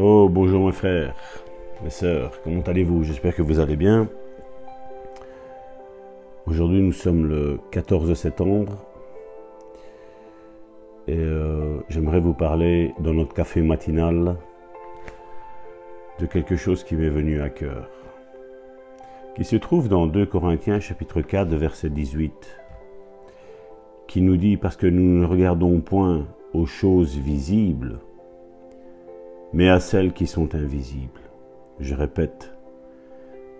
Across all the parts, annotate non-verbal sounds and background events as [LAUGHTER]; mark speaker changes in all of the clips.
Speaker 1: Oh, bonjour mes frères, mes sœurs, comment allez-vous? J'espère que vous allez bien. Aujourd'hui, nous sommes le 14 septembre. Et euh, j'aimerais vous parler dans notre café matinal de quelque chose qui m'est venu à cœur, qui se trouve dans 2 Corinthiens chapitre 4 verset 18, qui nous dit parce que nous ne regardons point aux choses visibles, mais à celles qui sont invisibles. Je répète,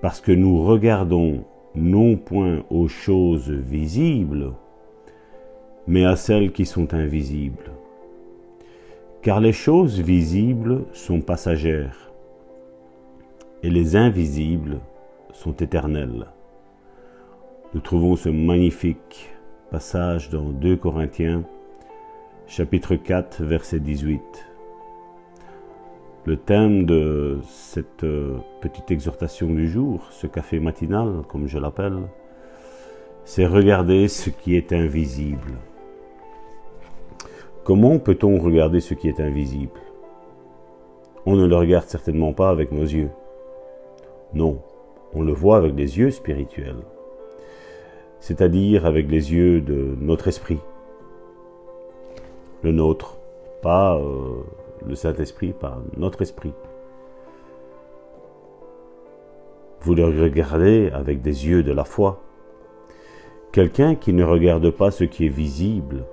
Speaker 1: parce que nous regardons non point aux choses visibles, mais à celles qui sont invisibles. Car les choses visibles sont passagères, et les invisibles sont éternelles. Nous trouvons ce magnifique passage dans 2 Corinthiens, chapitre 4, verset 18. Le thème de cette euh, petite exhortation du jour, ce café matinal, comme je l'appelle, c'est regarder ce qui est invisible. Comment peut-on regarder ce qui est invisible? On ne le regarde certainement pas avec nos yeux. Non, on le voit avec les yeux spirituels, c'est-à-dire avec les yeux de notre esprit, le nôtre, pas euh, le Saint-Esprit par notre esprit. Vous le regardez avec des yeux de la foi. Quelqu'un qui ne regarde pas ce qui est visible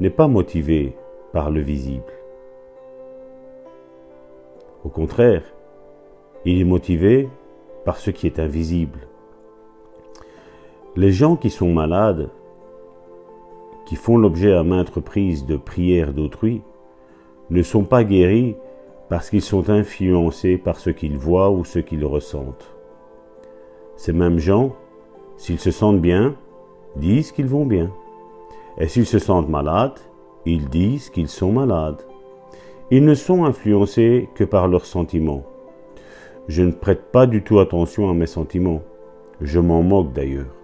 Speaker 1: n'est pas motivé par le visible. Au contraire, il est motivé par ce qui est invisible. Les gens qui sont malades, qui font l'objet à maintes reprises de prières d'autrui, ne sont pas guéris parce qu'ils sont influencés par ce qu'ils voient ou ce qu'ils ressentent. Ces mêmes gens, s'ils se sentent bien, disent qu'ils vont bien. Et s'ils se sentent malades, ils disent qu'ils sont malades. Ils ne sont influencés que par leurs sentiments. Je ne prête pas du tout attention à mes sentiments. Je m'en moque d'ailleurs.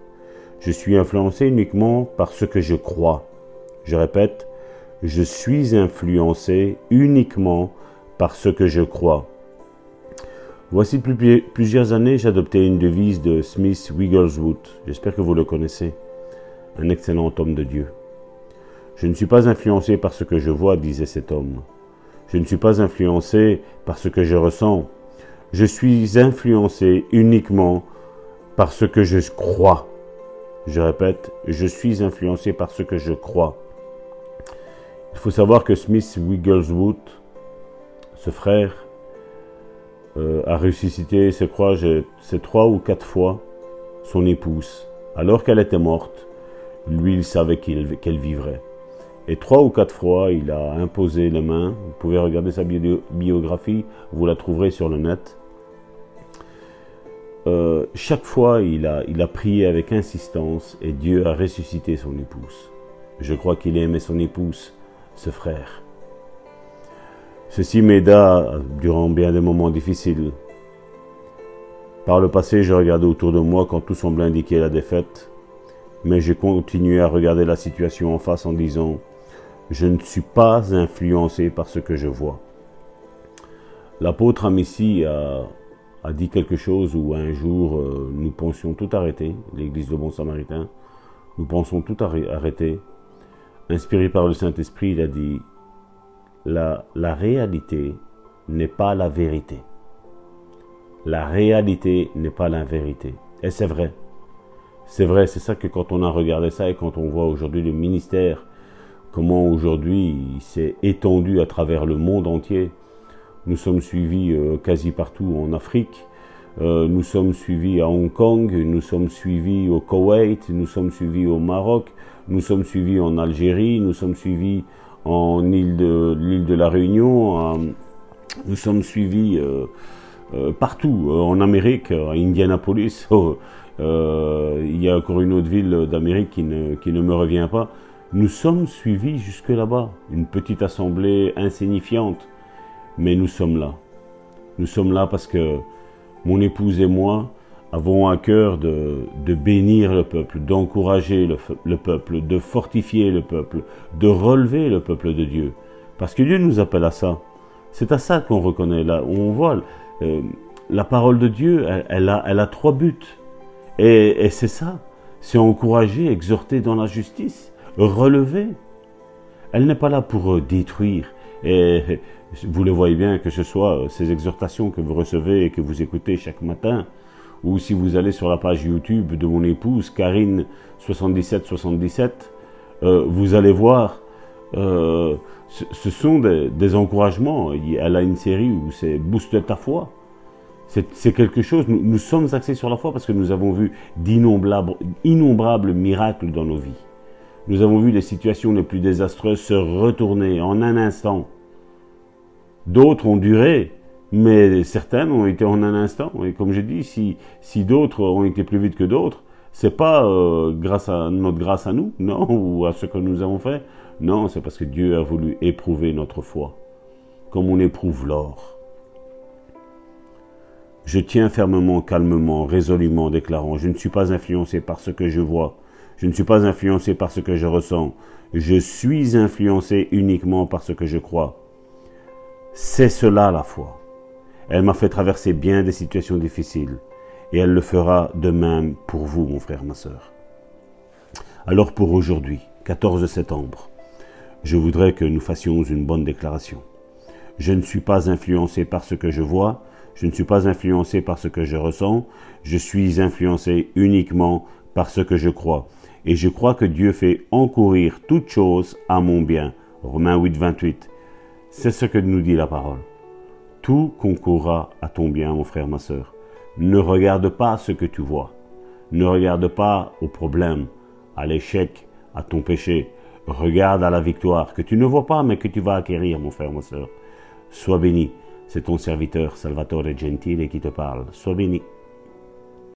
Speaker 1: Je suis influencé uniquement par ce que je crois. Je répète, je suis influencé uniquement par ce que je crois. Voici plusieurs années, j'adoptais une devise de Smith Wigglesworth. J'espère que vous le connaissez. Un excellent homme de Dieu. Je ne suis pas influencé par ce que je vois, disait cet homme. Je ne suis pas influencé par ce que je ressens. Je suis influencé uniquement par ce que je crois. Je répète, je suis influencé par ce que je crois. Il faut savoir que Smith Wigglesworth, ce frère, euh, a ressuscité, je crois, c'est trois ou quatre fois son épouse. Alors qu'elle était morte, lui, il savait qu'elle vivrait. Et trois ou quatre fois, il a imposé les mains. Vous pouvez regarder sa biographie, vous la trouverez sur le net. Euh, chaque fois, il a, il a prié avec insistance et Dieu a ressuscité son épouse. Je crois qu'il aimait son épouse ce frère. Ceci m'aida durant bien des moments difficiles. Par le passé, je regardais autour de moi quand tout semblait indiquer la défaite, mais j'ai continué à regarder la situation en face en disant Je ne suis pas influencé par ce que je vois. L'apôtre Amici a, dit quelque chose où un jour euh, nous pensions tout arrêter, l'église de Bon Samaritain, nous pensons tout arrêter inspiré par le Saint-Esprit, il a dit, la, réalité n'est pas la vérité. La réalité n'est pas la vérité. Et c'est vrai. C'est vrai, c'est ça que quand on a regardé ça et quand on voit aujourd'hui le ministère, comment aujourd'hui il s'est étendu à travers le monde entier. Nous sommes suivis euh, quasi partout en Afrique, euh, nous sommes suivis à Hong Kong, nous sommes suivis au Koweït, nous sommes suivis au Maroc, nous sommes suivis en Algérie, nous sommes suivis en île de l'île de la Réunion, nous sommes suivis euh, euh, partout, en Amérique, à Indianapolis. [LAUGHS] Oh, il y a encore une autre ville d'Amérique qui ne, qui ne me revient pas. Nous sommes suivis jusque là-bas, une petite assemblée insignifiante, mais nous sommes là. Nous sommes là parce que mon épouse et moi avons à cœur de, bénir le peuple, d'encourager le, peuple, de fortifier le peuple, de relever le peuple de Dieu. Parce que Dieu nous appelle à ça. C'est à ça qu'on reconnaît, là, on voit euh, la parole de Dieu, elle, a, elle a trois buts. Et, c'est ça, c'est encourager, exhorter dans la justice, relever. Elle n'est pas là pour euh, détruire. Vous le voyez bien, que ce soit ces exhortations que vous recevez et que vous écoutez chaque matin, ou si vous allez sur la page YouTube de mon épouse, Karine7777, euh, vous allez voir, euh, ce, sont des, encouragements. Elle a une série où c'est Booste ta foi. C'est quelque chose, nous, sommes axés sur la foi parce que nous avons vu d'innombrables innombrables miracles dans nos vies. Nous avons vu les situations les plus désastreuses se retourner en un instant. D'autres ont duré, mais certaines ont été en un instant. Et comme dis, si, si d'autres ont été plus vite que d'autres, c'est pas euh, grâce à notre grâce à nous, [LAUGHS] non, ou à ce que nous avons fait. Non, c'est parce que Dieu a voulu éprouver notre foi, comme on éprouve l'or. Je tiens fermement, calmement, résolument, déclarant, je ne suis pas influencé par ce que je vois, je ne suis pas influencé par ce que je ressens, je suis influencé uniquement par ce que je crois. C'est cela la foi. Elle m'a fait traverser bien des situations difficiles et elle le fera de même pour vous, mon frère, ma sœur. Alors pour aujourd'hui, 14 septembre, je voudrais que nous fassions une bonne déclaration. Je ne suis pas influencé par ce que je vois, je ne suis pas influencé par ce que je ressens, je suis influencé uniquement par ce que je crois. Et je crois que Dieu fait encourir toutes choses à mon bien. Romains 8, 28. C'est ce que nous dit la parole. Tout concourra à ton bien, mon frère, ma sœur. Ne regarde pas ce que tu vois. Ne regarde pas au problème, à l'échec, à ton péché. Regarde à la victoire que tu ne vois pas mais que tu vas acquérir, mon frère, ma soeur. Sois béni. C'est ton serviteur Salvatore Gentile qui te parle. Sois béni.